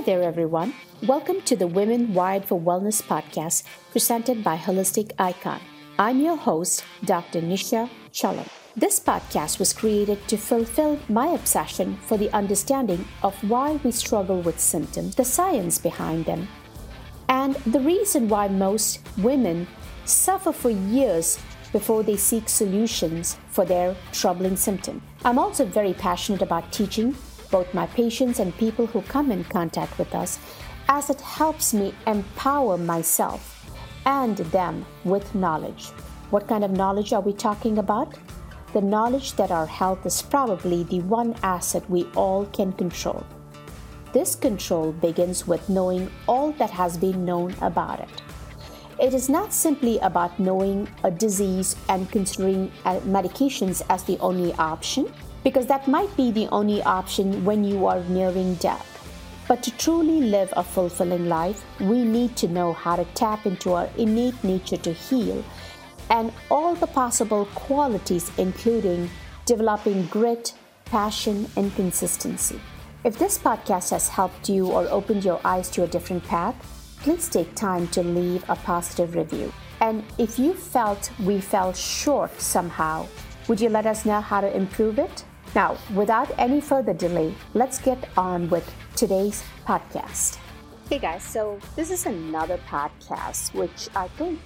Hi there, everyone. Welcome to the Women Wired for Wellness podcast presented by Holistic Icon. I'm your host, Dr. Nisha Chellam. This podcast was created to fulfill my obsession for the understanding of why we struggle with symptoms, the science behind them, and the reason why most women suffer for years before they seek solutions for their troubling symptom. I'm also very passionate about teaching both my patients and people who come in contact with us, as it helps me empower myself and them with knowledge. What kind of knowledge are we talking about? The knowledge that our health is probably the one asset we all can control. This control begins with knowing all that has been known about it. It is not simply about knowing a disease and considering uh, medications as the only option because that might be the only option when you are nearing death. But to truly live a fulfilling life, we need to know how to tap into our innate nature to heal and all the possible qualities, including developing grit, passion, and consistency. If this podcast has helped you or opened your eyes to a different path, please take time to leave a positive review. And if you felt we fell short somehow, would you let us know how to improve it? Now, without any further delay, let's get on with today's podcast. Hey guys, so this is another podcast which I think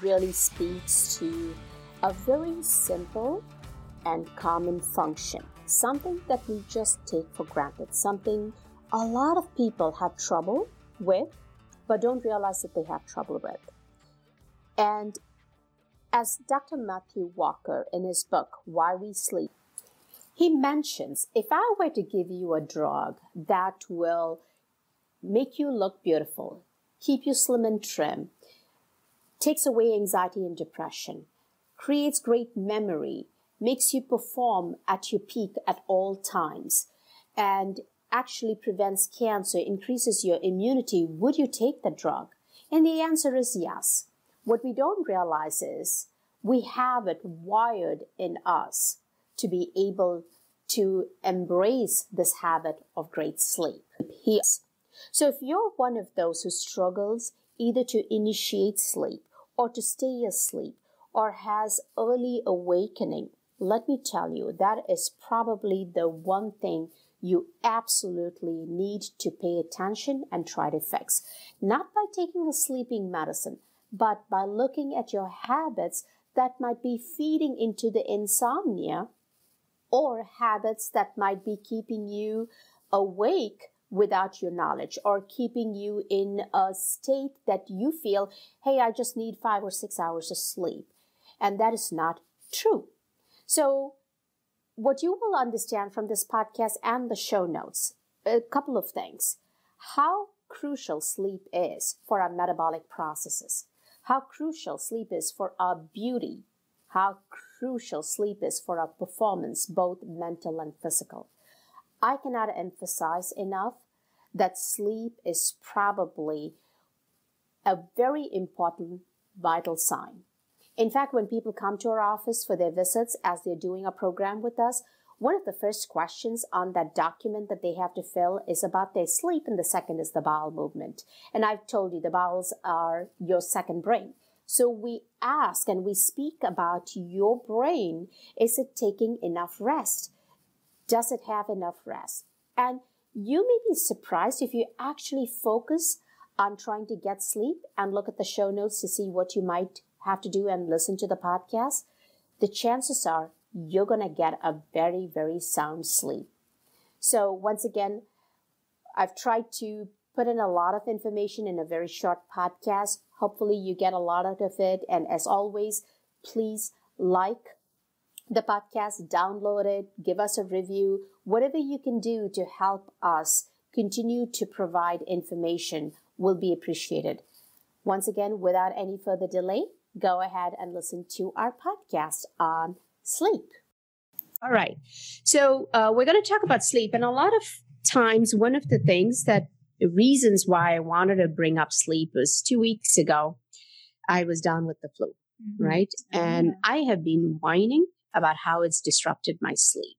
really speaks to a very simple and common function, something that we just take for granted, something a lot of people have trouble with, but don't realize that they have trouble with. And as Dr. Matthew Walker in his book, Why We Sleep, he mentions if I were to give you a drug that will make you look beautiful, keep you slim and trim, takes away anxiety and depression, creates great memory, makes you perform at your peak at all times, and actually prevents cancer, increases your immunity, would you take the drug? And the answer is yes. What we don't realize is we have it wired in us to be able to embrace this habit of great sleep. Yes. So if you're one of those who struggles either to initiate sleep or to stay asleep or has early awakening, let me tell you that is probably the one thing you absolutely need to pay attention and try to fix. Not by taking a sleeping medicine, but by looking at your habits that might be feeding into the insomnia or habits that might be keeping you awake without your knowledge or keeping you in a state that you feel, hey, I just need five or six hours of sleep. And that is not true. So, what you will understand from this podcast and the show notes, a couple of things. How crucial sleep is for our metabolic processes, how crucial sleep is for our beauty, how crucial sleep is for our performance, both mental and physical. I cannot emphasize enough that sleep is probably a very important vital sign. In fact, when people come to our office for their visits as they're doing a program with us, one of the first questions on that document that they have to fill is about their sleep, and the second is the bowel movement. And I've told you the bowels are your second brain. So we ask and we speak about your brain. Is it taking enough rest? Does it have enough rest? And you may be surprised if you actually focus on trying to get sleep and look at the show notes to see what you might have to do and listen to the podcast. The chances are you're going to get a very, very sound sleep. So once again, I've tried to put in a lot of information in a very short podcast. Hopefully, you get a lot out of it. And as always, please like the podcast, download it, give us a review, whatever you can do to help us continue to provide information will be appreciated. Once again, without any further delay, go ahead and listen to our podcast on sleep. All right. So, uh, we're going to talk about sleep. And a lot of times, one of the things that the reasons why I wanted to bring up sleep was two weeks ago, I was down with the flu, mm-hmm. right? And I have been whining about how it's disrupted my sleep.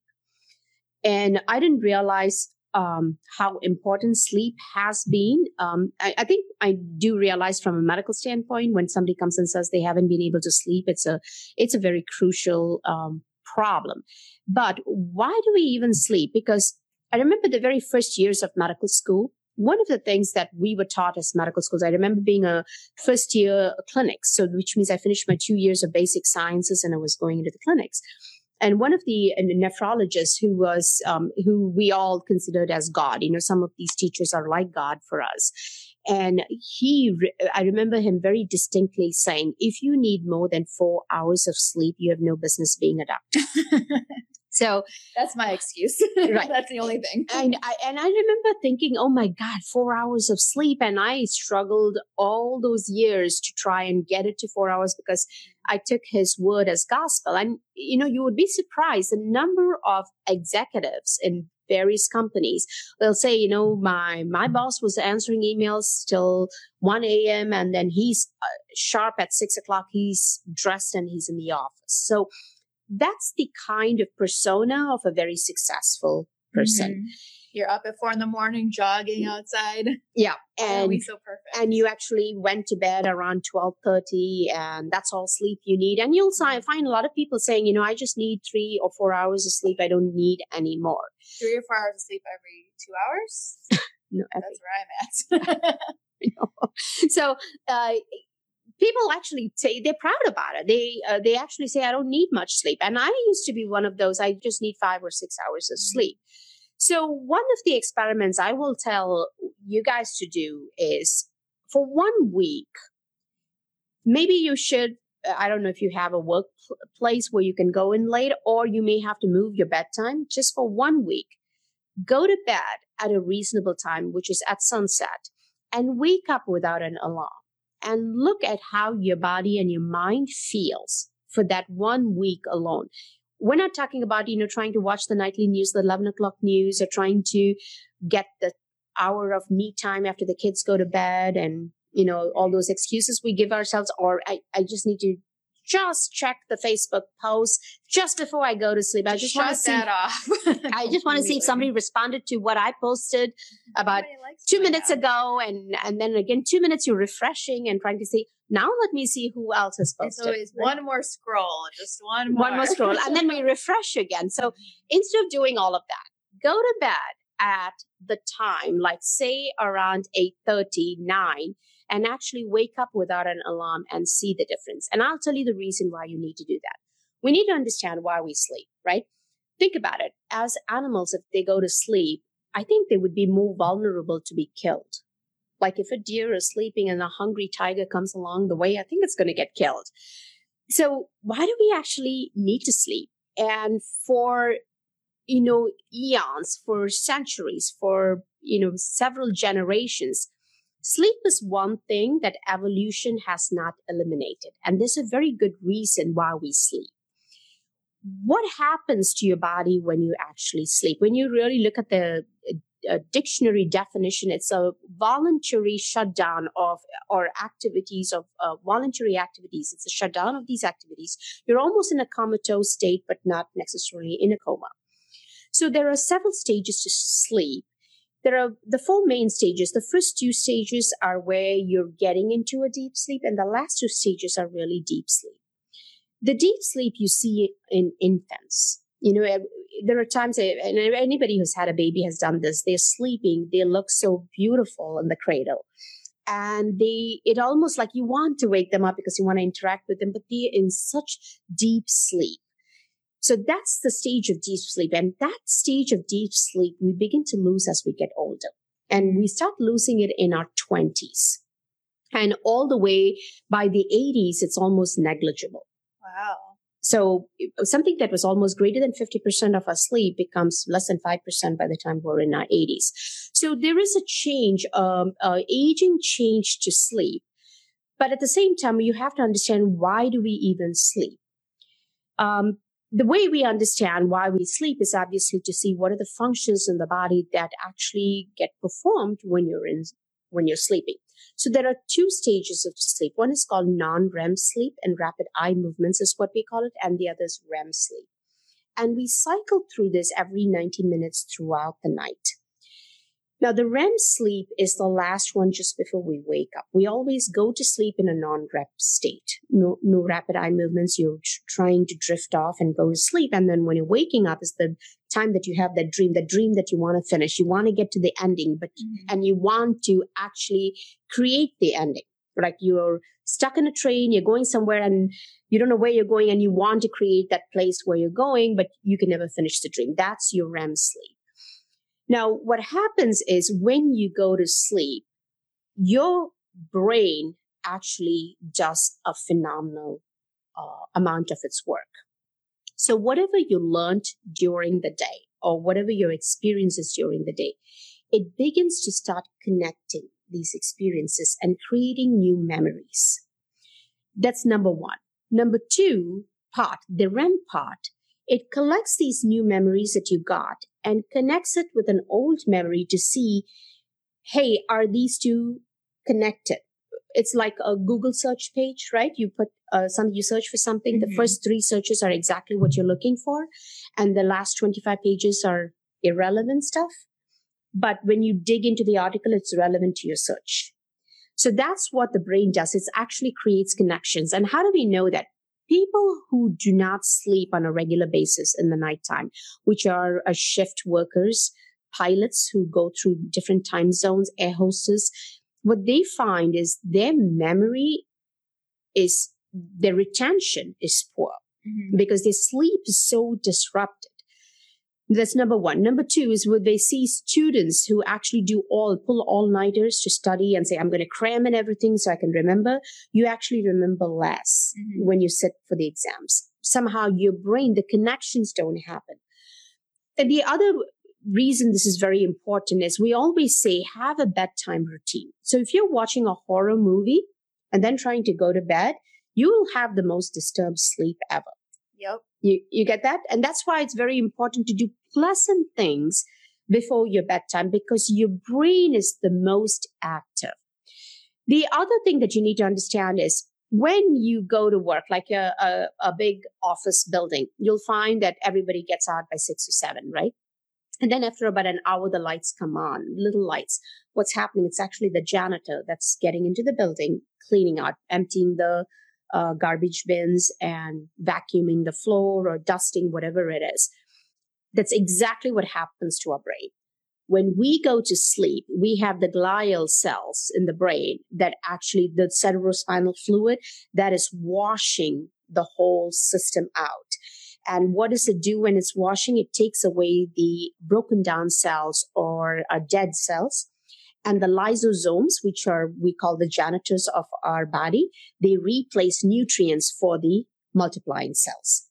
And I didn't realize um, how important sleep has been. Um, I, I, think I do realize from a medical standpoint when somebody comes and says they haven't been able to sleep, it's a it's a very crucial um, problem. But why do we even sleep? Because I remember the very first years of medical school. One of the things that we were taught as medical schools, I remember being a first year clinics, so which means I finished my two years of basic sciences and I was going into the clinics. And one of the nephrologists who was um, who we all considered as god you know some of these teachers are like god for us. And he i remember him very distinctly saying if you need more than four hours of sleep you have no business being a doctor So that's my excuse. Right. that's the only thing. And I, and I remember thinking, oh my God, four hours of sleep. And I struggled all those years to try and get it to four hours because I took his word as gospel. And, you know, you would be surprised the number of executives in various companies they'll say you know my my boss was answering emails till 1 a.m and then he's uh, sharp at 6 o'clock he's dressed and he's in the office so that's the kind of persona of a very successful person. Mm-hmm. You're up at four in the morning, jogging outside. Yeah, and oh, so perfect. And you actually went to bed around twelve thirty, and that's all sleep you need. And you'll mm-hmm. find a lot of people saying, you know, I just need three or four hours of sleep. I don't need any more. Three or four hours of sleep every two hours. no, every. that's where I'm at. so uh, people actually say they're proud about it. They uh, they actually say I don't need much sleep, and I used to be one of those. I just need five or six hours of mm-hmm. sleep. So one of the experiments I will tell you guys to do is for one week. Maybe you should. I don't know if you have a workplace where you can go in late, or you may have to move your bedtime just for one week. Go to bed at a reasonable time, which is at sunset, and wake up without an alarm and look at how your body and your mind feels for that one week alone. We're not talking about, you know, trying to watch the nightly news, the 11 o'clock news, or trying to get the hour of me time after the kids go to bed and, you know, all those excuses we give ourselves, or I, I just need to just check the Facebook post just before I go to sleep. I just want to see that off. I just want to see if somebody responded to what I posted about two minutes ago, and and then again two minutes. You're refreshing and trying to see. Now let me see who else has posted. It's always one more scroll, just one more. One more scroll, and then we refresh again. So instead of doing all of that, go to bed at the time, like say around eight thirty nine and actually wake up without an alarm and see the difference. And I'll tell you the reason why you need to do that. We need to understand why we sleep, right? Think about it. As animals, if they go to sleep, I think they would be more vulnerable to be killed. Like if a deer is sleeping and a hungry tiger comes along the way, I think it's going to get killed. So why do we actually need to sleep? And for, you know, eons, for centuries, for, you know, several generations, Sleep is one thing that evolution has not eliminated. And there's a very good reason why we sleep. What happens to your body when you actually sleep? When you really look at the uh, dictionary definition, it's a voluntary shutdown of or activities of uh, voluntary activities. It's a shutdown of these activities. You're almost in a comatose state, but not necessarily in a coma. So there are several stages to sleep there are the four main stages. The first two stages are where you're getting into a deep sleep, and the last two stages are really deep sleep. The deep sleep you see in infants. You know, there are times, and anybody who's had a baby has done this. They're sleeping, they look so beautiful in the cradle. And they, it almost like you want to wake them up because you want to interact with them, but they're in such deep sleep so that's the stage of deep sleep. And that stage of deep sleep, we begin to lose as we get older. And we start losing it in our 20s. And all the way by the 80s, it's almost negligible. Wow. So something that was almost greater than 50% of our sleep becomes less than 5% by the time we're in our 80s. So there is a change, um, uh, aging change to sleep. But at the same time, you have to understand why do we even sleep? Um, the way we understand why we sleep is obviously to see what are the functions in the body that actually get performed when you're in when you're sleeping. So there are two stages of sleep. One is called non-REM sleep and rapid eye movements is what we call it, and the other is REM sleep. And we cycle through this every 90 minutes throughout the night. Now, the REM sleep is the last one just before we wake up. We always go to sleep in a non REM state. No, no rapid eye movements. You're trying to drift off and go to sleep. And then when you're waking up is the time that you have that dream, the dream that you want to finish. You want to get to the ending, but, mm-hmm. and you want to actually create the ending. Like you're stuck in a train, you're going somewhere and you don't know where you're going and you want to create that place where you're going, but you can never finish the dream. That's your REM sleep. Now, what happens is when you go to sleep, your brain actually does a phenomenal uh, amount of its work. So, whatever you learned during the day or whatever your experiences during the day, it begins to start connecting these experiences and creating new memories. That's number one. Number two part, the REM part, it collects these new memories that you got and connects it with an old memory to see, hey, are these two connected? It's like a Google search page, right? You put uh, some, you search for something. Mm-hmm. The first three searches are exactly what you're looking for, and the last 25 pages are irrelevant stuff. But when you dig into the article, it's relevant to your search. So that's what the brain does. It actually creates connections. And how do we know that? People who do not sleep on a regular basis in the nighttime, which are uh, shift workers, pilots who go through different time zones, air hostess, what they find is their memory is their retention is poor mm-hmm. because their sleep is so disrupted. That's number one. Number two is where they see students who actually do all, pull all nighters to study and say, I'm going to cram in everything so I can remember. You actually remember less mm-hmm. when you sit for the exams. Somehow your brain, the connections don't happen. And the other reason this is very important is we always say have a bedtime routine. So if you're watching a horror movie and then trying to go to bed, you will have the most disturbed sleep ever. Yep. You, you get that? And that's why it's very important to do pleasant things before your bedtime because your brain is the most active. The other thing that you need to understand is when you go to work, like a, a, a, big office building, you'll find that everybody gets out by six or seven, right? And then after about an hour, the lights come on, little lights. What's happening? It's actually the janitor that's getting into the building, cleaning out, emptying the uh, garbage bins and vacuuming the floor or dusting, whatever it is. That's exactly what happens to our brain. When we go to sleep, we have the glial cells in the brain that actually the cerebrospinal fluid that is washing the whole system out. And what does it do when it's washing? It takes away the broken down cells or uh, dead cells and the lysosomes, which are, we call the janitors of our body, they replace nutrients for the multiplying cells.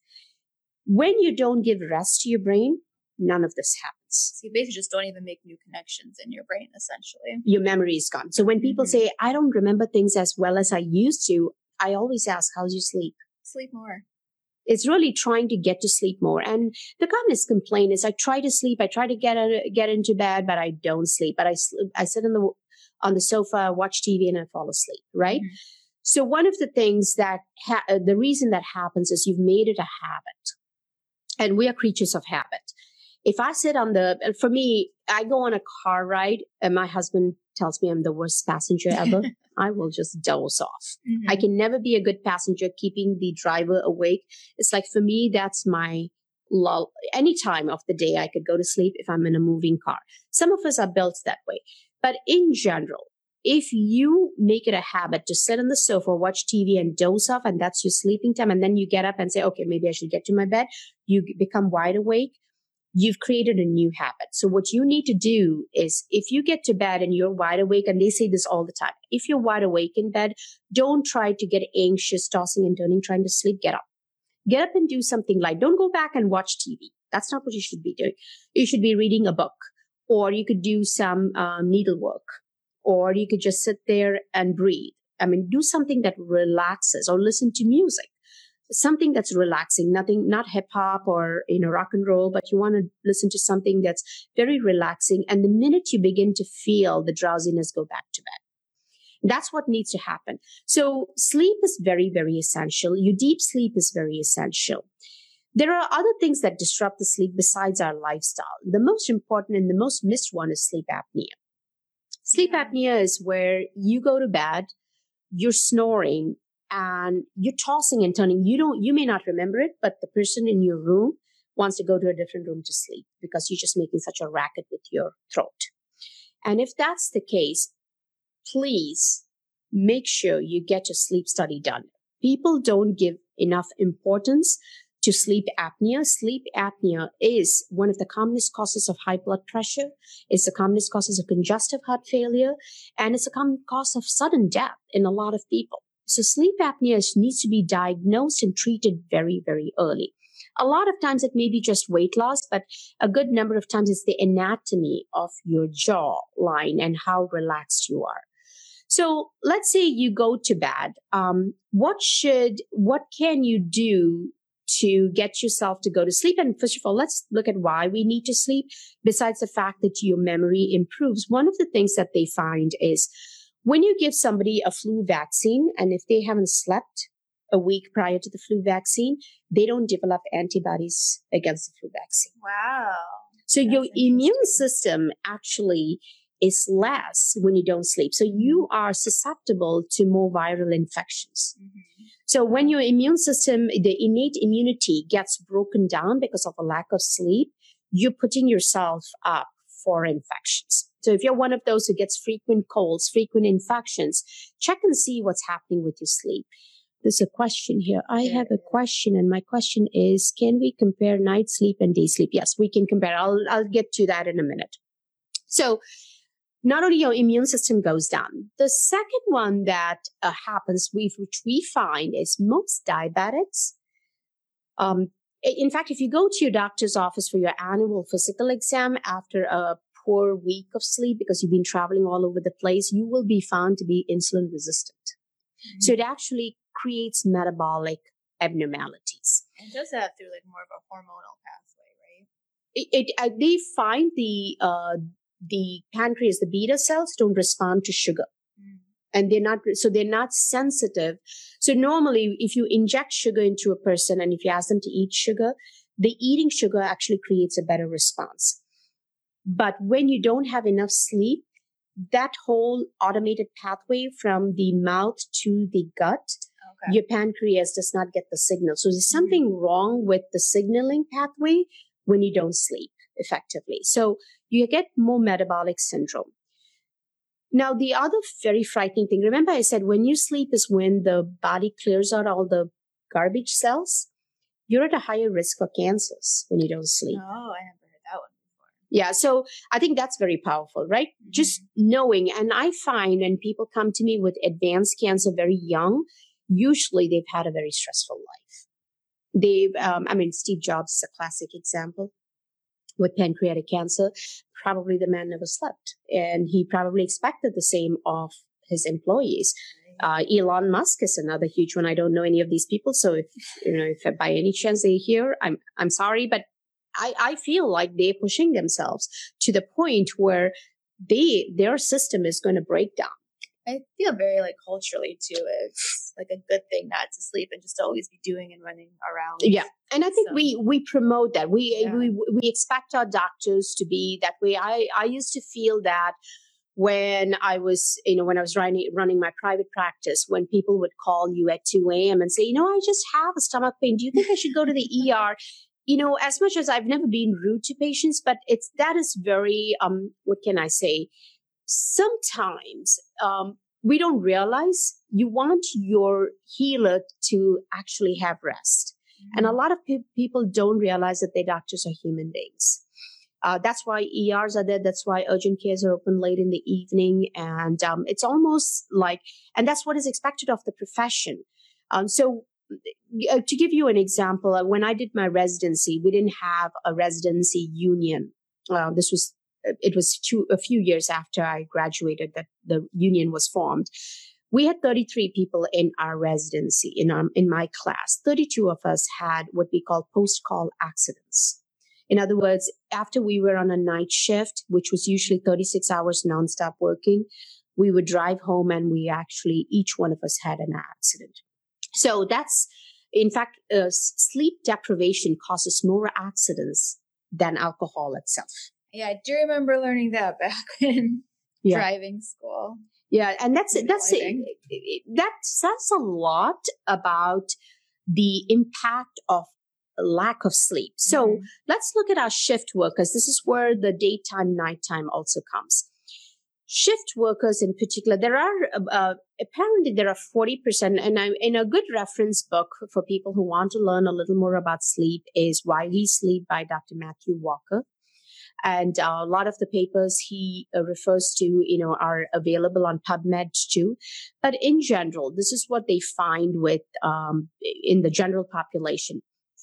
When you don't give rest to your brain, none of this happens. So you basically just don't even make new connections in your brain, essentially. Your memory is gone. So when people mm-hmm. say, I don't remember things as well as I used to, I always ask, how's your sleep? Sleep more. It's really trying to get to sleep more. And the commonest complaint is I try to sleep, I try to get a, get into bed, but I don't sleep. But I I sit on the on the sofa, watch TV, and I fall asleep. Right. Mm-hmm. So one of the things that ha- the reason that happens is you've made it a habit, and we are creatures of habit. If I sit on the, for me, I go on a car ride, and my husband tells me I'm the worst passenger ever. I will just doze off. Mm-hmm. I can never be a good passenger keeping the driver awake. It's like for me, that's my lull. Any time of the day, I could go to sleep if I'm in a moving car. Some of us are built that way. But in general, if you make it a habit to sit on the sofa, watch TV and doze off, and that's your sleeping time, and then you get up and say, okay, maybe I should get to my bed, you become wide awake you've created a new habit. So what you need to do is if you get to bed and you're wide awake, and they say this all the time, if you're wide awake in bed, don't try to get anxious, tossing and turning, trying to sleep. Get up. Get up and do something light. Don't go back and watch TV. That's not what you should be doing. You should be reading a book, or you could do some um, needlework, or you could just sit there and breathe. I mean, do something that relaxes or listen to music something that's relaxing, nothing, not hip hop or, you know, rock and roll, but you want to listen to something that's very relaxing. And the minute you begin to feel the drowsiness, go back to bed. That's what needs to happen. So sleep is very, very essential. Your deep sleep is very essential. There are other things that disrupt the sleep besides our lifestyle. The most important and the most missed one is sleep apnea. Sleep apnea is where you go to bed, you're snoring, and you're tossing and turning. You don't, you may not remember it, but the person in your room wants to go to a different room to sleep because you're just making such a racket with your throat. And if that's the case, please make sure you get your sleep study done. People don't give enough importance to sleep apnea. Sleep apnea is one of the commonest causes of high blood pressure. It's the commonest causes of congestive heart failure, and it's a common cause of sudden death in a lot of people. So sleep apnea needs to be diagnosed and treated very, very early. A lot of times it may be just weight loss, but a good number of times it's the anatomy of your jaw line and how relaxed you are. So let's say you go to bed. Um, what should, what can you do to get yourself to go to sleep. And first of all, let's look at why we need to sleep. Besides the fact that your memory improves, one of the things that they find is when you give somebody a flu vaccine, and if they haven't slept a week prior to the flu vaccine, they don't develop antibodies against the flu vaccine. Wow. So That's your immune system actually is less when you don't sleep. So you mm-hmm. are susceptible to more viral infections. Mm-hmm. So when your immune system, the innate immunity gets broken down because of a lack of sleep, you're putting yourself up for infections. So if you're one of those who gets frequent colds, frequent infections, check and see what's happening with your sleep. There's a question here. I have a question, and my question is: Can we compare night sleep and day sleep? Yes, we can compare. I'll I'll get to that in a minute. So not only your immune system goes down. The second one that uh, happens, which we find, is most diabetics. Um, in fact, if you go to your doctor's office for your annual physical exam after a poor week of sleep because you've been traveling all over the place, you will be found to be insulin resistant. Mm-hmm. So it actually creates metabolic abnormalities. And does that through like more of a hormonal pathway, right? It, it uh, they find the uh, the pancreas, the beta cells don't respond to sugar. Mm. And they're not, so they're not sensitive. So normally, if you inject sugar into a person and if you ask them to eat sugar, the eating sugar actually creates a better response. But when you don't have enough sleep, that whole automated pathway from the mouth to the gut, okay. your pancreas does not get the signal. So there's something mm-hmm. wrong with the signaling pathway when you don't sleep effectively. So you get more metabolic syndrome. Now, the other very frightening thing, remember I said when you sleep is when the body clears out all the garbage cells. You're at a higher risk for cancers when you don't sleep. Oh, I never heard that one before. Yeah, so I think that's very powerful, right? Mm-hmm. Just knowing. And I find when people come to me with advanced cancer very young, usually they've had a very stressful life. They've, um, I mean, Steve Jobs is a classic example with pancreatic cancer, probably the man never slept. And he probably expected the same of his employees. Uh, Elon Musk is another huge one. I don't know any of these people. So if, you know, if by any chance they hear, I'm, I'm sorry, but I, I feel like they're pushing themselves to the point where they, their system is going to break down. I feel very like culturally too. It's like a good thing not to sleep and just to always be doing and running around. Yeah, and I think so. we we promote that. We, yeah. we we expect our doctors to be that way. I I used to feel that when I was, you know, when I was running running my private practice, when people would call you at 2 a.m. and say, you know, I just have a stomach pain. Do you think I should go to the ER? You know, as much as I've never been rude to patients, but it's that is very um, what can I say? Sometimes um, we don't realize you want your healer to actually have rest. Mm-hmm. And a mm-hmm. lot of pe- people don't realize that their doctors are human beings. Uh, that's why ERs are there. That's why urgent cares are open late in the evening. And um, it's almost like, and that's what is expected of the profession. Um, so, uh, to give you an example, uh, when I did my residency, we didn't have a residency union. Uh, this was it was two, a few years after I graduated that the union was formed. We had 33 people in our residency in our, in my class. 32 of us had what we call post call accidents. In other words, after we were on a night shift, which was usually 36 hours nonstop working, we would drive home and we actually, each one of us had an accident. So that's, In fact, uh, sleep deprivation causes more accidents than alcohol itself. Yeah, I do remember learning that back in yeah. driving school. Yeah, and that's that's it, that says a lot about the impact of lack of sleep. So mm-hmm. let's look at our shift workers. This is where the daytime, nighttime also comes. Shift workers in particular, there are uh, apparently there are 40%, and I'm in a good reference book for people who want to learn a little more about sleep is Why We Sleep by Dr. Matthew Walker and uh, a lot of the papers he uh, refers to you know are available on pubmed too. But in general this is what they find with um, in the general population.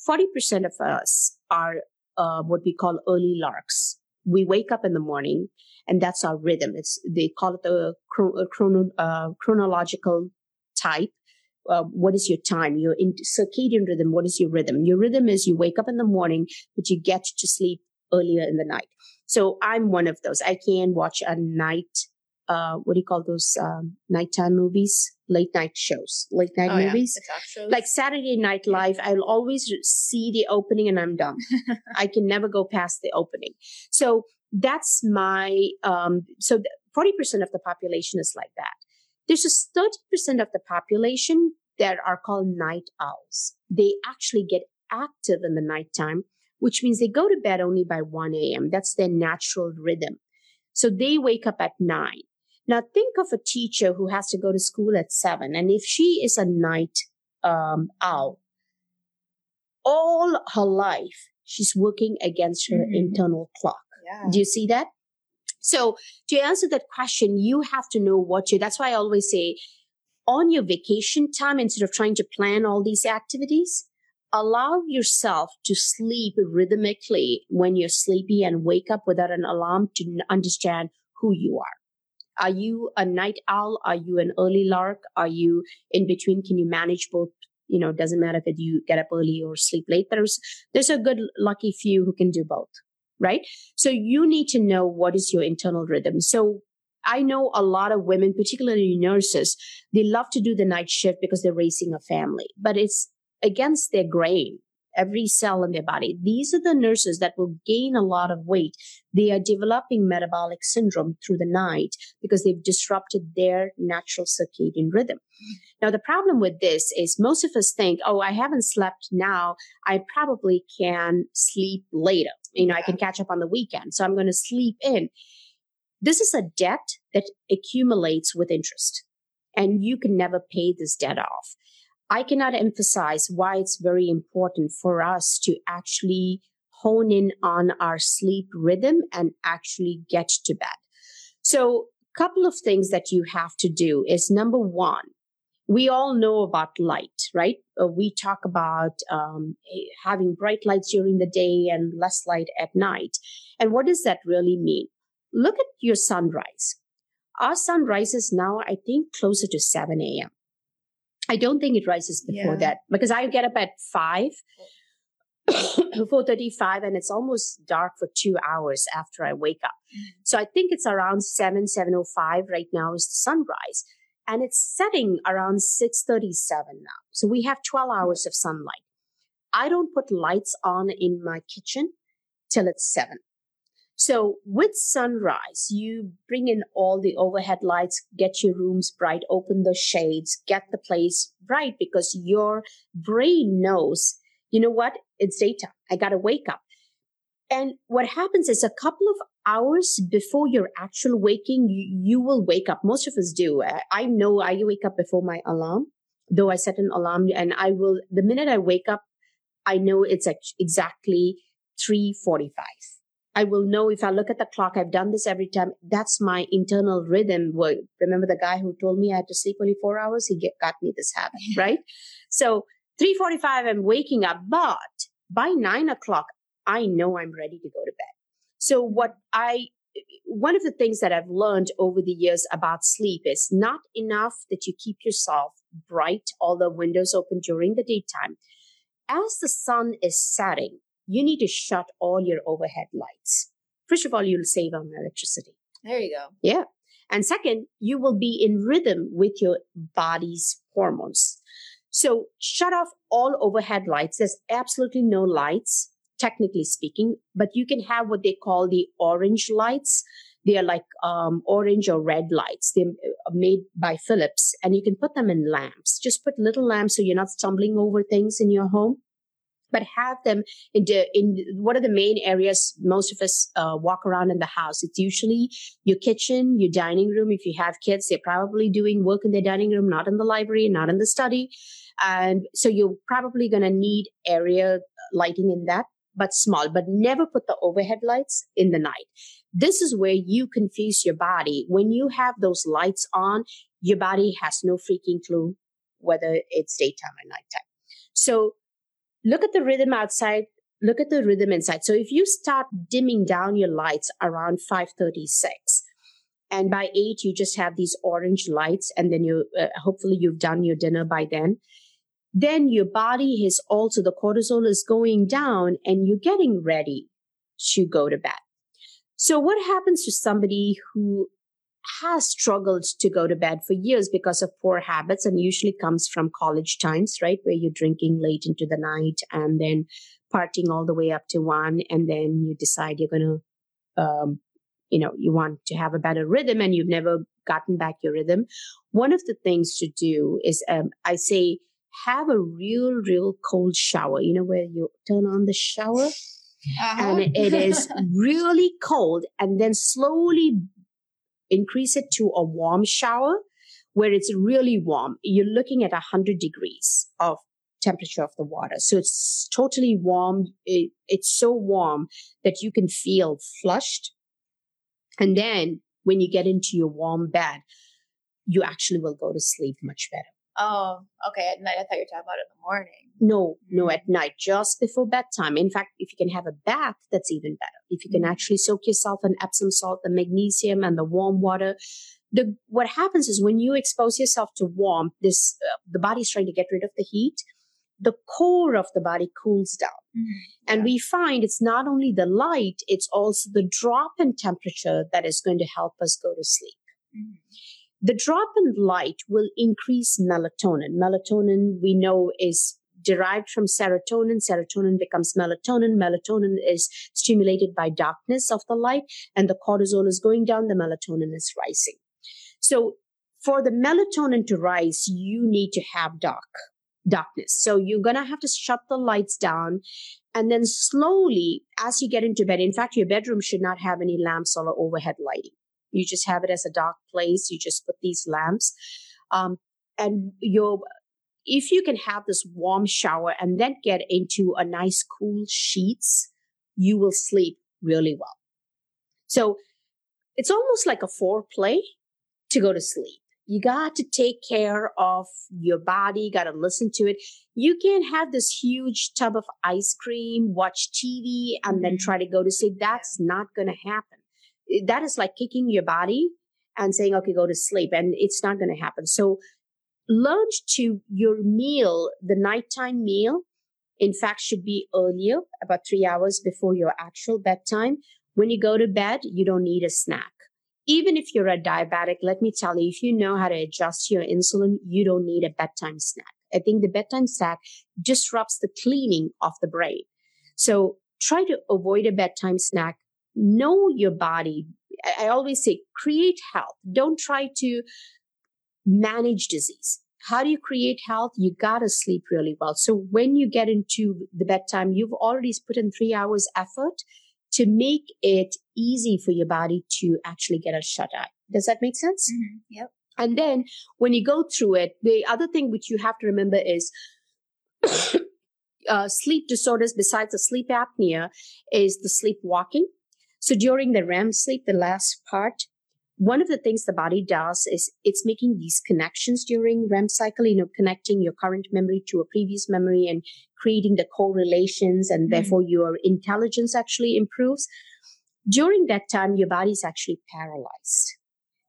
40% of us are uh, what we call early larks. We wake up in the morning and that's our rhythm. It's they call it the uh, chrono, uh, chronological type. Uh, what is your time? Your circadian rhythm what is your rhythm? Your rhythm is you wake up in the morning but you get to sleep earlier in the night. So I'm one of those. I can watch a night, uh, what do you call those um, nighttime movies? Late night shows, late night oh, movies, yeah. like Saturday Night Live. I'll always see the opening and I'm done. I can never go past the opening. So that's my. Um, so forty percent of the population is like that. There's just thirty percent of the population that are called night owls. They actually get active in the nighttime which means they go to bed only by 1 a.m. That's their natural rhythm. So they wake up at 9. Now think of a teacher who has to go to school at 7. And if she is a night um, owl, all her life, she's working against her mm-hmm. internal clock. Yeah. Do you see that? So to answer that question, you have to know what you, that's why I always say on your vacation time, instead of trying to plan all these activities, allow yourself to sleep rhythmically when you're sleepy and wake up without an alarm to understand who you are. Are you a night owl? Are you an early lark? Are you in between? Can you manage both? You know, doesn't matter if you get up early or sleep late. There's there's a good lucky few who can do both, right? So you need to know what is your internal rhythm. So I know a lot of women, particularly nurses, they love to do the night shift because they're raising a family, but it's against their grain, every cell in their body. These are the nurses that will gain a lot of weight. They are developing metabolic syndrome through the night because they've disrupted their natural circadian rhythm. Now, the problem with this is most of us think, oh, I haven't slept now. I probably can sleep later. You know, I can catch up on the weekend. So I'm going to sleep in. This is a debt that accumulates with interest, and you can never pay this debt off. I cannot emphasize why it's very important for us to actually hone in on our sleep rhythm and actually get to bed. So, a couple of things that you have to do is number one, we all know about light, right? Uh, we talk about um, having bright lights during the day and less light at night. And what does that really mean? Look at your sunrise. Our sun rises now, I think, closer to 7 a.m. I don't think it rises before yeah. that because I get up at five, four thirty-five, and it's almost dark for two hours after I wake up. Mm-hmm. So I think it's around seven, seven o oh five right now is the sunrise, and it's setting around six thirty-seven now. So we have twelve hours of sunlight. I don't put lights on in my kitchen till it's seven. So with sunrise, you bring in all the overhead lights, get your rooms bright, open the shades, get the place bright because your brain knows, you know what? It's daytime. I got to wake up. And what happens is a couple of hours before your actual waking, you, you will wake up. Most of us do. I, I know I wake up before my alarm, though I set an alarm and I will, the minute I wake up, I know it's exactly 345 I will know if I look at the clock, I've done this every time. That's my internal rhythm. Remember the guy who told me I had to sleep only four hours? He get, got me this habit, right? So 3.45, I'm waking up, but by nine o'clock, I know I'm ready to go to bed. So what I, one of the things that I've learned over the years about sleep is not enough that you keep yourself bright, all the windows open during the daytime. As the sun is setting, you need to shut all your overhead lights. First of all, you'll save on electricity. There you go. Yeah. And second, you will be in rhythm with your body's hormones. So shut off all overhead lights. There's absolutely no lights, technically speaking, but you can have what they call the orange lights. They are like um, orange or red lights. They're uh, made by Philips, and you can put them in lamps. Just put little lamps so you're not stumbling over things in your home but have them in the, in what are the main areas most of us uh, walk around in the house. It's usually your kitchen your dining room. If you have kids they're probably doing work in their dining room not in the library not in the study. And so you're probably going to need area lighting in that but small but never put the overhead lights in the night. This is where you confuse your body. When you have those lights on your body has no freaking clue whether it's daytime or nighttime. So look at the rhythm outside. Look at the rhythm inside. So if you start dimming down your lights around 536 and by 8 you just have these orange lights and then you uh, hopefully you've done your dinner by then then your body is also the cortisol is going down and you're getting ready to go to bed. So what happens to somebody who has struggled to go to bed for years because of poor habits and usually comes from college times, right? Where you're drinking late into the night and then partying all the way up to one. And then you decide you're going to, um, you know, you want to have a better rhythm and you've never gotten back your rhythm. One of the things to do is, um, I say, have a real, real cold shower, you know, where you turn on the shower. Uh-huh. And it is really cold, and then slowly increase it to a warm shower where it's really warm. You're looking at 100 degrees of temperature of the water. So it's totally warm. It, it's so warm that you can feel flushed. And then when you get into your warm bed, you actually will go to sleep much better. Oh, okay. At night, I thought you were talking about in the morning. No, no, at night, just before bedtime. In fact, if you can have a bath, that's even better. If you can mm-hmm. actually soak yourself in Epsom salt, the magnesium, and the warm water, the what happens is when you expose yourself to warmth, this uh, the body's trying to get rid of the heat. The core of the body cools down, mm-hmm. and we find it's not only the light; it's also the drop in temperature that is going to help us go to sleep. Mm-hmm. The drop in light will increase melatonin. Melatonin, we know, is derived from serotonin. Serotonin becomes melatonin. Melatonin is stimulated by darkness of the light, and the cortisol is going down, the melatonin is rising. So, for the melatonin to rise, you need to have dark darkness. So you're going to have to shut the lights down and then slowly as you get into bed, in fact, your bedroom should not have any lamps or overhead lighting. You just have it as a dark place. You just put these lamps. Um, and your if you can have this warm shower and then get into a nice cool sheets, you will sleep really well. So it's almost like a foreplay to go to sleep. You got to take care of your body, got to listen to it. You can't have this huge tub of ice cream, watch TV, and then mm-hmm. try to go to sleep. That's not going to happen that is like kicking your body and saying, okay, go to sleep. And it's not going to happen. So lunch to your meal, the nighttime meal, in fact, should be earlier, about three hours before your actual bedtime. When you go to bed, you don't need a snack. Even if you're a diabetic, let me tell you, if you know how to adjust your insulin, you don't need a bedtime snack. I think the bedtime snack disrupts the cleaning of the brain. So try to avoid a bedtime snack know your body. I always say create health. Don't try to manage disease. How do you create health? You got to sleep really well. So when you get into the bedtime, you've already put in three hours effort to make it easy for your body to actually get a shut eye. Does that make sense? Mm-hmm. Yep. And then when you go through it, the other thing which you have to remember is uh, sleep disorders besides the sleep apnea is the sleepwalking so during the REM sleep, the last part, one of the things the body does is it's making these connections during REM cycle, you know, connecting your current memory to a previous memory and creating the correlations, and mm-hmm. therefore your intelligence actually improves. During that time, your body is actually paralyzed.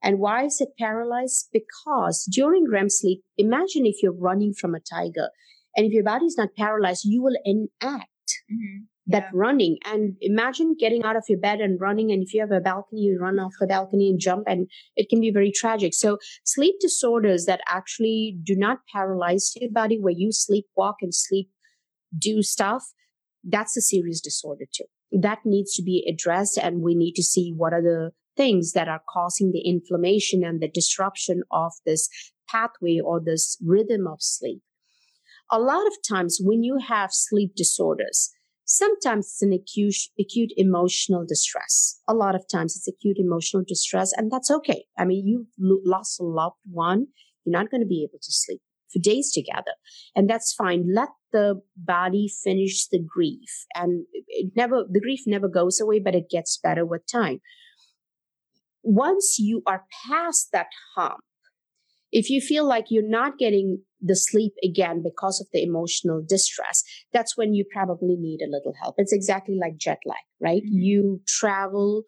And why is it paralyzed? Because during REM sleep, imagine if you're running from a tiger, and if your body is not paralyzed, you will enact mm-hmm that Yeah. running. And imagine getting out of your bed and running and if you have a balcony you run off the balcony and jump and it can be very tragic. So sleep disorders that actually do not paralyze your body where you sleepwalk and sleep do stuff that's a serious disorder too. That needs to be addressed and we need to see what are the things that are causing the inflammation and the disruption of this pathway or this rhythm of sleep. A lot of times when you have sleep disorders sometimes it's an acute acute emotional distress. A lot of times it's acute emotional distress and that's okay. I mean you've lost a loved one. You're not going to be able to sleep for days together and that's fine. Let the body finish the grief and it never the grief never goes away but it gets better with time. Once you are past that hump if you feel like you're not getting the sleep again because of the emotional distress, that's when you probably need a little help. It's exactly like jet lag, right? Mhm. You travel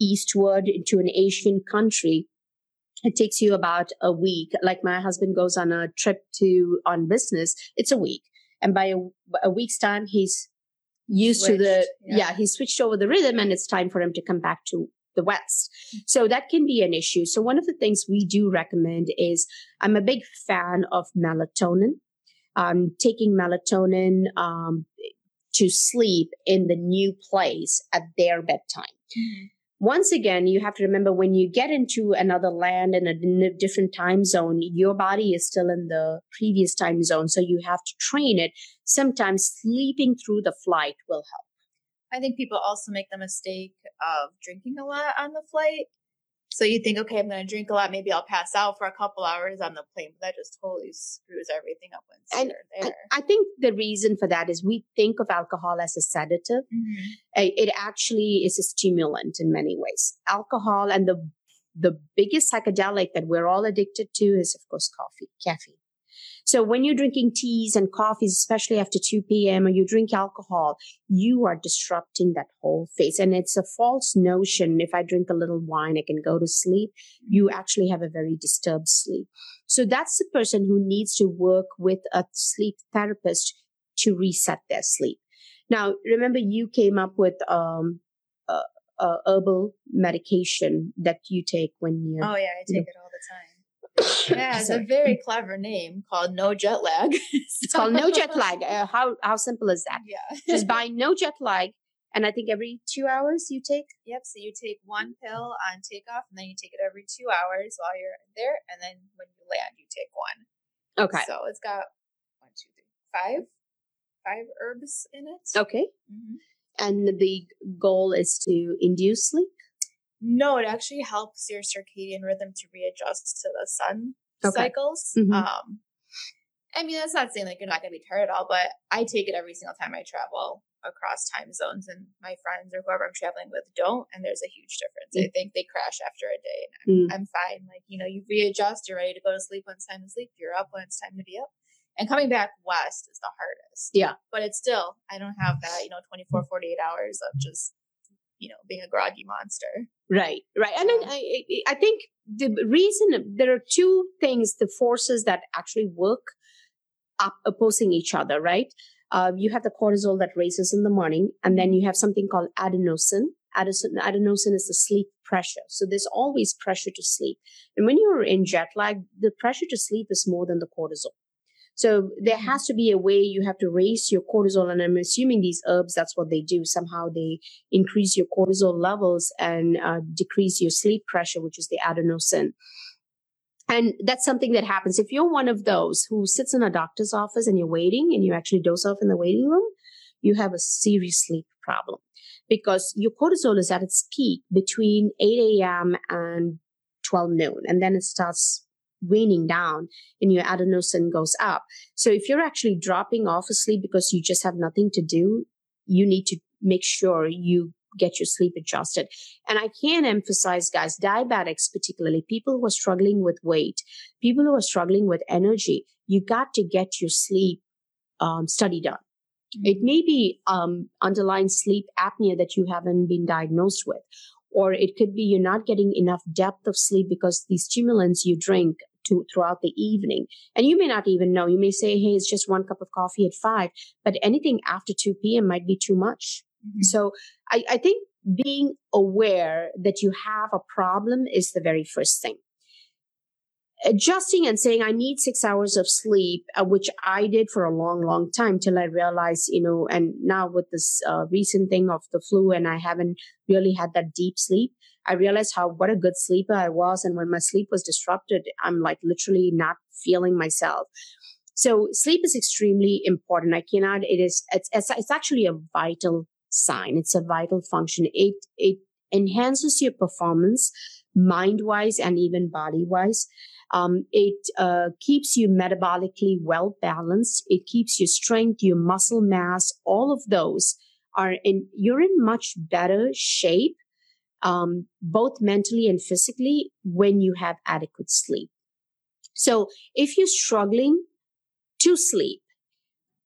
eastward into an Asian country. It takes you about a week. Like my husband goes on a trip to on business, it's a week. And by a, a week's time, he's used to the, yeah. yeah. he's switched over the rhythm and it's time for him to come back to the West. So that can be an issue. So one of the things we do recommend is I'm a big fan of melatonin. Um, taking melatonin um, to sleep in the new place at their bedtime. Once again, you have to remember when you get into another land and in a different time zone, your body is still in the previous time zone. So you have to train it. Sometimes sleeping through the flight will help. I think people also make the mistake of drinking a lot on the flight. So you think, okay, I'm going to drink a lot. Maybe I'll pass out for a couple hours on the plane, but that just totally screws everything up once And there. I think the reason for that is we think of alcohol as a sedative. Mhm. Uh, It actually is a stimulant in many ways. Alcohol and the the biggest psychedelic that we're all addicted to is, of course, coffee, caffeine. So when you're drinking teas and coffees, especially after 2 p.m., or you drink alcohol, you are disrupting that whole phase. And it's a false notion. If I drink a little wine, I can go to sleep. You actually have a very disturbed sleep. So that's the person who needs to work with a sleep therapist to reset their sleep. Now, remember, you came up with um, a, a herbal medication that you take when you're. Oh, yeah, I you know. take it all the time. Yeah, it's a very clever name called No Jet Lag. It's called no jet lag. Uh, how how simple is that? Yeah. Just buy no jet lag, and I think every two hours you take. Yep. So you take one pill on takeoff, and then you take it every two hours while you're there, and then when you land, you take one. Okay. So it's got one, two, three, five, five herbs in it. Okay. Mhm. And the goal is to induce sleep. No, it actually helps your circadian rhythm to readjust to the sun Okay. cycles. Mhm. Um, I mean, that's not saying like you're not going to be tired at all, but I take it every single time I travel across time zones, and my friends or whoever I'm traveling with don't, and there's a huge difference. I think they crash after a day, and I'm, Mm. I'm fine. Like you know, you readjust, you're ready to go to sleep when it's time to sleep. You're up when it's time to be up. And coming back west is the hardest. Yeah. But it's still, I don't have that, you know, 24, 48 hours of just, you know, being a groggy monster. Right, right. And then I, I I think the reason there are two things, the forces that actually work up opposing each other, right? Uh, you have the cortisol that raises in the morning, and then you have something called adenosine. Adenosine, adenosine is the sleep pressure. So there's always pressure to sleep. And when you're in jet lag, the pressure to sleep is more than the cortisol. So there has to be a way you have to raise your cortisol. And I'm assuming these herbs, that's what they do. Somehow they increase your cortisol levels and uh, decrease your sleep pressure, which is the adenosine. And that's something that happens. If you're one of those who sits in a doctor's office and you're waiting and you actually doze off in the waiting room, you have a serious sleep problem because your cortisol is at its peak between 8 a.m. and 12 noon. And then it starts waning down and your adenosine goes up. So if you're actually dropping off asleep because you just have nothing to do, you need to make sure you get your sleep adjusted. And I can't emphasize, guys, diabetics, particularly people who are struggling with weight, people who are struggling with energy, you got to get your sleep um, study done. It may be um, underlying sleep apnea that you haven't been diagnosed with, or it could be you're not getting enough depth of sleep because the stimulants you drink to throughout the evening. And you may not even know. You may say, hey, it's just one cup of coffee at five, but anything after 2 p.m. might be too much. Mm-hmm. So I, I think being aware that you have a problem is the very first thing adjusting and saying I need six hours of sleep, uh, which I did for a long, long time till I realized, you know, and now with this uh, recent thing of the flu and I haven't really had that deep sleep, I realized how what a good sleeper I was. And when my sleep was disrupted, I'm like literally not feeling myself. So sleep is extremely important. I cannot, it is, it's, it's, it's actually a vital sign. It's a vital function. It, it enhances your performance mind wise and even body wise. Um, it uh, keeps you metabolically well balanced. It keeps your strength, your muscle mass, all of those are in, you're in much better shape, um, both mentally and physically when you have adequate sleep. So if you're struggling to sleep,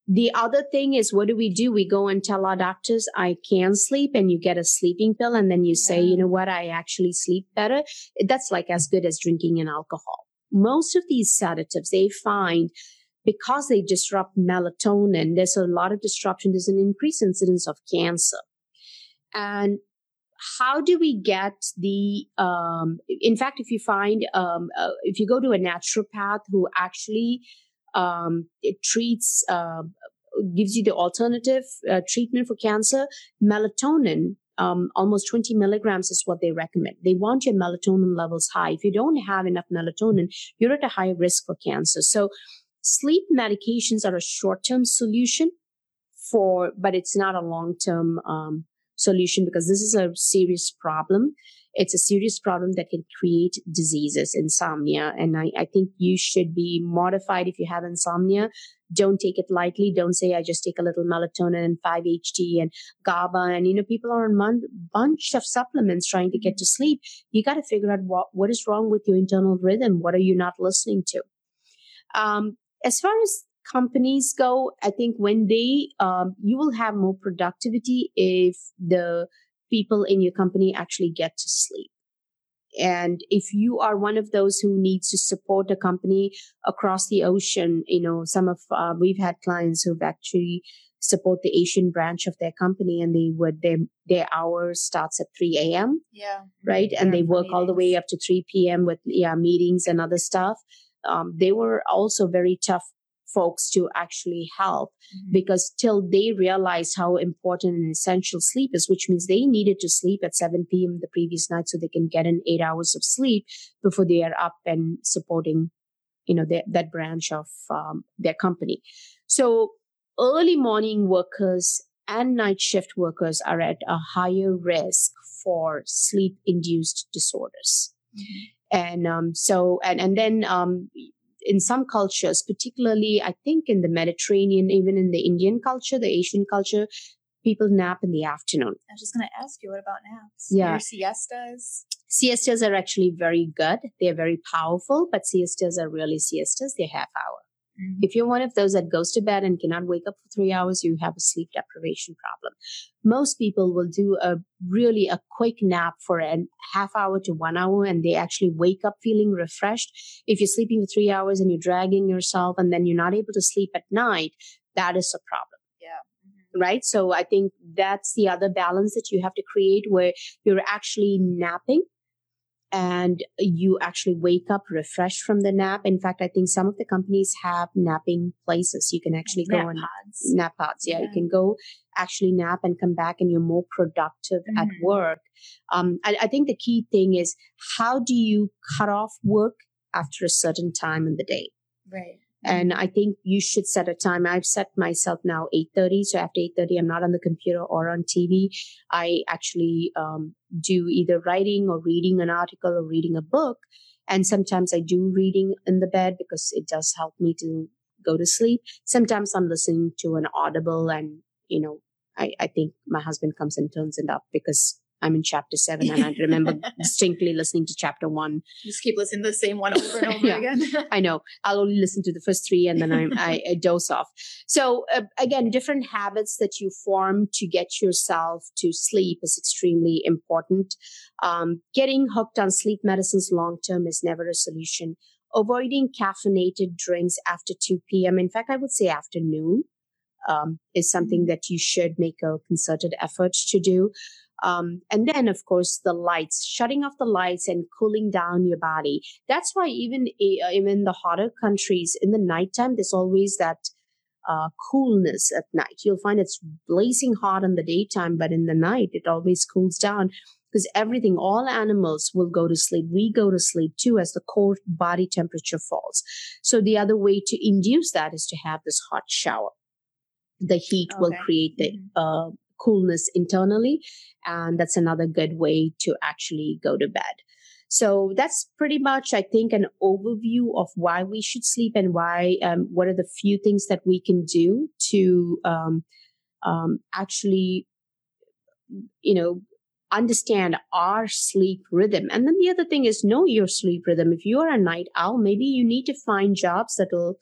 the other thing is, what do we do? We go and tell our doctors, I can sleep, and you get a sleeping pill, and then you say, you know what, I actually sleep better. That's like as good as drinking an alcohol most of these sedatives they find because they disrupt melatonin, there's a lot of disruption, there's an increased incidence of cancer. And how do we get the, um, in fact, if you find, um, uh, if you go to a naturopath who actually um, it treats, uh, gives you the alternative uh, treatment for cancer, melatonin um, almost 20 milligrams is what they recommend. They want your melatonin levels high. If you don't have enough melatonin, you're at a high risk for cancer. So sleep medications are a short-term solution for, but it's not a long-term um, solution because this is a serious problem. It's a serious problem that can create diseases, insomnia. And I, I think you should be modified if you have insomnia don't take it lightly. Don't say I just take a little melatonin and 5-HT and GABA. And, you know, people are on a bunch of supplements trying to get to sleep. You got to figure out what, what is wrong with your internal rhythm. What are you not listening to? Um, as far as companies go, I think when they, um, you will have more productivity if the people in your company actually get to sleep. And if you are one of those who needs to support a company across the ocean, you know, some of, uh, we've had clients who've actually support the Asian branch of their company and they would, their, their hour starts at 3 a.m. Yeah. Right. And they work all the way up to 3 p.m. with, yeah, meetings and other stuff. Um, they were also very tough folks to actually help mm-hmm. because till they realized how important and essential sleep is, which means they needed to sleep at 7 p.m. the previous night so they can get in eight hours of sleep before they are up and supporting, you know, their, that branch of um, their company. So early morning workers and night shift workers are at a higher risk for sleep induced disorders. Mm-hmm. And um, so, and, and then um, in some cultures, particularly, I think in the Mediterranean, even in the Indian culture, the Asian culture, people nap in the afternoon. I was just going to ask you, what about naps? Yeah. Your siestas? Siestas are actually very good. They're very powerful, but siestas are really siestas. They're half hour. Mm-hmm. If you're one of those that goes to bed and cannot wake up for three hours, you have a sleep deprivation problem. Most people will do a really a quick nap for a half hour to one hour and they actually wake up feeling refreshed. If you're sleeping for three hours and you're dragging yourself and then you're not able to sleep at night, that is a problem. Yeah. Mm-hmm. Right. So I think that's the other balance that you have to create where you're actually napping and you actually wake up refreshed from the nap. In fact, I think some of the companies have napping places. You can actually go nap and pods. nap pods. Yeah, yeah, you can go actually nap and come back, and you're more productive mm-hmm. at work. Um, I, I think the key thing is how do you cut off work after a certain time in the day? Right. And I think you should set a time. I've set myself now 8.30. So after 8.30, I'm not on the computer or on TV. I actually um, do either writing or reading an article or reading a book. And sometimes I do reading in the bed because it does help me to go to sleep. Sometimes I'm listening to an audible and, you know, I, I think my husband comes and turns it up because I'm in chapter seven, and I remember distinctly listening to chapter one. Just keep listening to the same one over and over yeah, again. I know. I'll only listen to the first three, and then I, I, I dose off. So uh, again, different habits that you form to get yourself to sleep is extremely important. Um, getting hooked on sleep medicines long term is never a solution avoiding caffeinated drinks after 2 p.m. In fact, I would say afternoon um, is something mm-hmm. that you should make a concerted effort to do. Um, and then, of course, the lights, shutting off the lights and cooling down your body. That's why even uh, even the hotter countries in the nighttime, there's always that uh, coolness at night. You'll find it's blazing hot in the daytime, but in the night, it always cools down because everything, all animals will go to sleep. We go to sleep too as the core body temperature falls. So the other way to induce that is to have this hot shower. The heat okay. will create the mm-hmm. uh, coolness internally. And that's another good way to actually go to bed. So that's pretty much, I think, an overview of why we should sleep and why, um, what are the few things that we can do to um, um, actually, you know, understand our sleep rhythm. And then the other thing is know your sleep rhythm. If you're a night owl, maybe you need to find jobs that'll,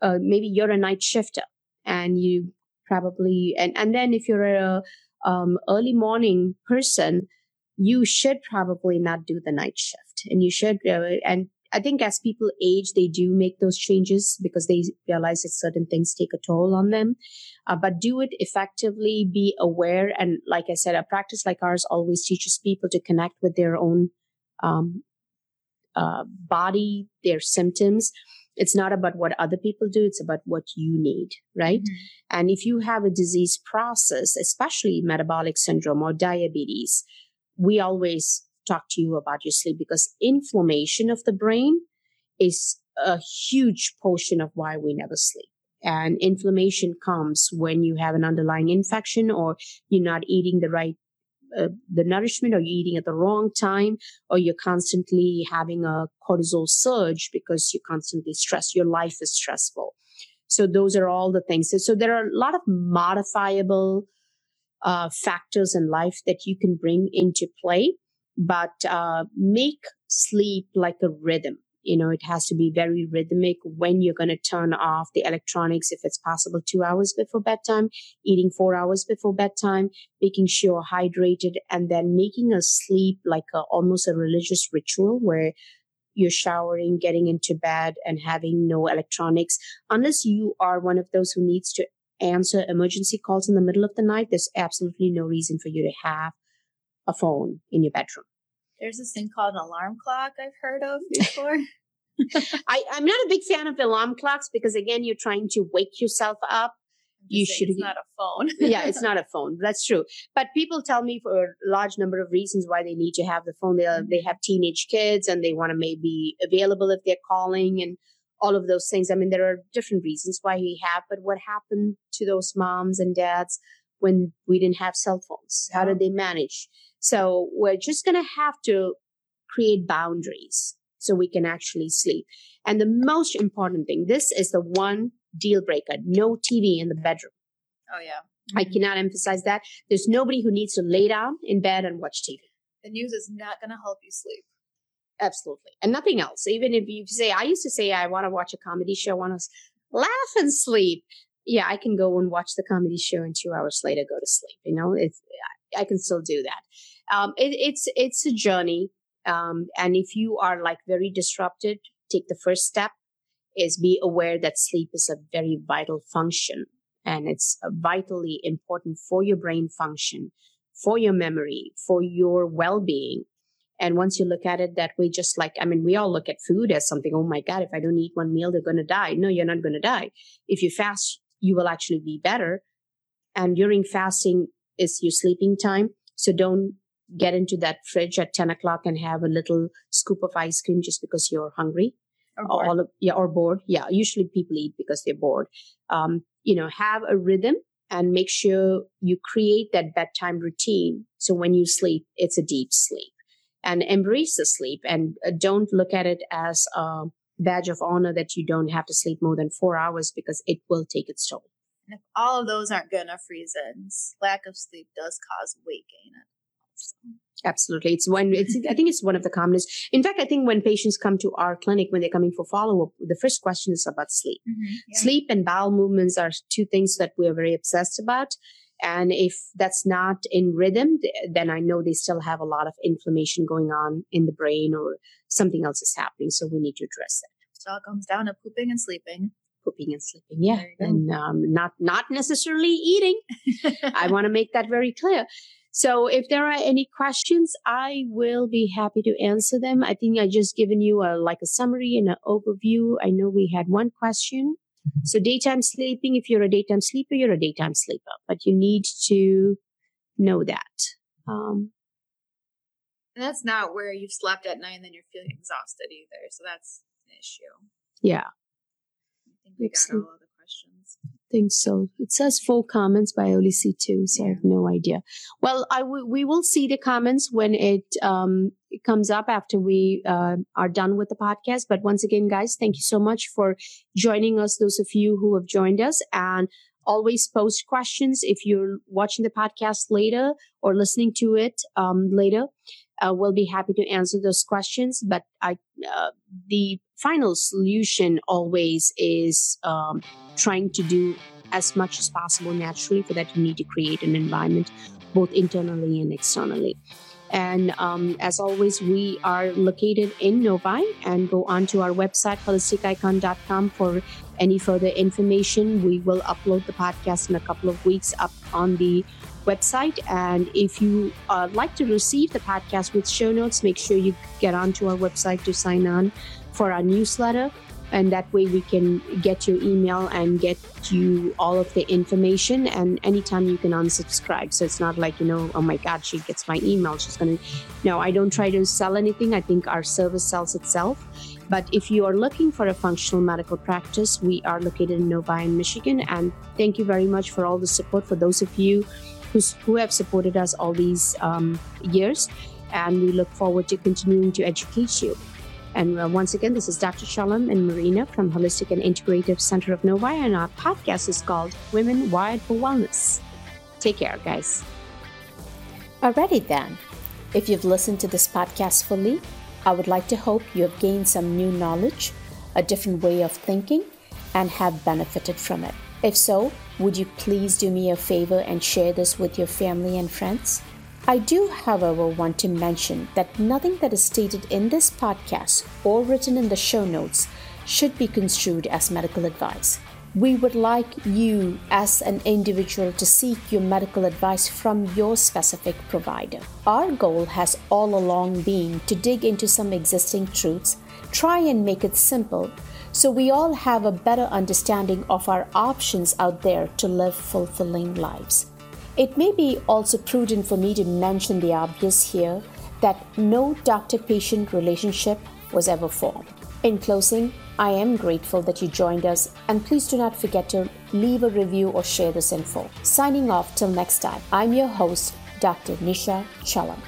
uh, maybe you're a night shifter and you probably, and, and then if you're a um, early morning person, you should probably not do the night shift and you should uh, and i think as people age they do make those changes because they realize that certain things take a toll on them. Uh, but do it effectively be aware and like i said a practice like ours always teaches people to connect with their own um, uh, body their symptoms it's not about what other people do it's about what you need right mm-hmm. and if you have a disease process especially metabolic syndrome or diabetes we always talk to you about your sleep because inflammation of the brain is a huge portion of why we never sleep. And inflammation comes when you have an underlying infection or you're not eating the right uh, the nourishment or you're eating at the wrong time or you're constantly having a cortisol surge because you're constantly stressed your life is stressful so those are all the things so, so there are a lot of modifiable uh, factors in life that you can bring into play, but uh, make sleep like a rhythm. You know, it has to be very rhythmic when you're going to turn off the electronics, if it's possible, two hours before bedtime, eating four hours before bedtime, making sure you're hydrated, and then making a sleep like a, almost a religious ritual where you're showering, getting into bed, and having no electronics, unless you are one of those who needs to answer emergency calls in the middle of the night, there's absolutely no reason for you to have a phone in your bedroom. There's this thing called an alarm clock I've heard of before. I, I'm not a big fan of alarm clocks because again, you're trying to wake yourself up. You should. It's not a phone. yeah, it's not a phone. That's true. But people tell me for a large number of reasons why they need to have the phone. They mm-hmm. they have teenage kids and they want to maybe available if they're calling and all of those things. I mean, there are different reasons why we have, but what happened to those moms and dads when we didn't have cell phones? How did they manage? So we're just going to have to create boundaries so we can actually sleep. And the most important thing, this is the one deal breaker no TV in the bedroom. Oh, yeah. Mm-hmm. I cannot emphasize that. There's nobody who needs to lay down in bed and watch TV. The news is not going to help you sleep. Absolutely. And nothing else. Even if you say, I used to say, I want to watch a comedy show, I want to laugh and sleep. Yeah, I can go and watch the comedy show and two hours later go to sleep. You know, it's, I can still do that. Um, it, it's, it's a journey. Um, and if you are like very disrupted, take the first step is be aware that sleep is a very vital function and it's vitally important for your brain function, for your memory, for your well-being and once you look at it that way, just like, I mean, we all look at food as something, oh my God, if I don't eat one meal, they're going to die. No, you're not going to die. If you fast, you will actually be better. And during fasting is your sleeping time. So don't get into that fridge at 10 o'clock and have a little scoop of ice cream just because you're hungry. Or bored. All of, yeah, or bored. Yeah. Usually people eat because they're bored. Um, you know, have a rhythm and make sure you create that bedtime routine. So when you sleep, it's a deep sleep and embrace the sleep and uh, don't look at it as a badge of honor that you don't have to sleep more than four hours because it will take its toll. And if all of those aren't good enough reasons, lack of sleep does cause weight gain. Absolutely. It's when it's, I think it's one of the commonest. In fact, I think when patients come to our clinic, when they're coming for follow up, the first question is about sleep. Mm-hmm, yeah. Sleep and bowel movements are two things that we're very obsessed about. And if that's not in rhythm, then I know they still have a lot of inflammation going on in the brain or something else is happening. So we need to address it. It all comes down to pooping and sleeping. Pooping and sleeping, yeah, and um, not not necessarily eating. I want to make that very clear. So if there are any questions, I will be happy to answer them. I think I just given you a like a summary and an overview. I know we had one question. Mm-hmm. So daytime sleeping, if you're a daytime sleeper, you're a daytime sleeper, but you need to know that. Um, and that's not where you've slept at night and then you're feeling exhausted either. So that's an issue. Yeah. I think we Excellent. got all questions. I think so. It says full comments, but I only see two, so yeah. I have no idea. Well, I w- we will see the comments when it, um, it comes up after we uh, are done with the podcast. But once again, guys, thank you so much for joining us. Those of you who have joined us, and always post questions if you're watching the podcast later or listening to it um, later. Uh, we'll be happy to answer those questions. But I, uh, the final solution always is um, trying to do as much as possible naturally. For that, you need to create an environment both internally and externally. And um, as always, we are located in Novi and go on to our website, holisticicon.com, for any further information. We will upload the podcast in a couple of weeks up on the website. And if you uh, like to receive the podcast with show notes, make sure you get onto our website to sign on for our newsletter. And that way we can get your email and get you all of the information. And anytime you can unsubscribe. So it's not like, you know, oh my God, she gets my email. She's going to. No, I don't try to sell anything. I think our service sells itself. But if you are looking for a functional medical practice, we are located in Novi, Michigan. And thank you very much for all the support for those of you who have supported us all these um, years. And we look forward to continuing to educate you. And uh, once again, this is Dr. Chellam and Marina from Holistic and Integrative Center of Novi, and our podcast is called Women Wired for Wellness. Take care, guys. Alrighty then. If you've listened to this podcast fully, I would like to hope you have gained some new knowledge, a different way of thinking, and have benefited from it. If so, would you please do me a favor and share this with your family and friends? I do, however, want to mention that nothing that is stated in this podcast or written in the show notes should be construed as medical advice. We would like you, as an individual, to seek your medical advice from your specific provider. Our goal has all along been to dig into some existing truths, try and make it simple, so we all have a better understanding of our options out there to live fulfilling lives. It may be also prudent for me to mention the obvious here that no doctor patient relationship was ever formed. In closing, I am grateful that you joined us, and please do not forget to leave a review or share this info. Signing off till next time, I'm your host, Dr. Nisha Chellam.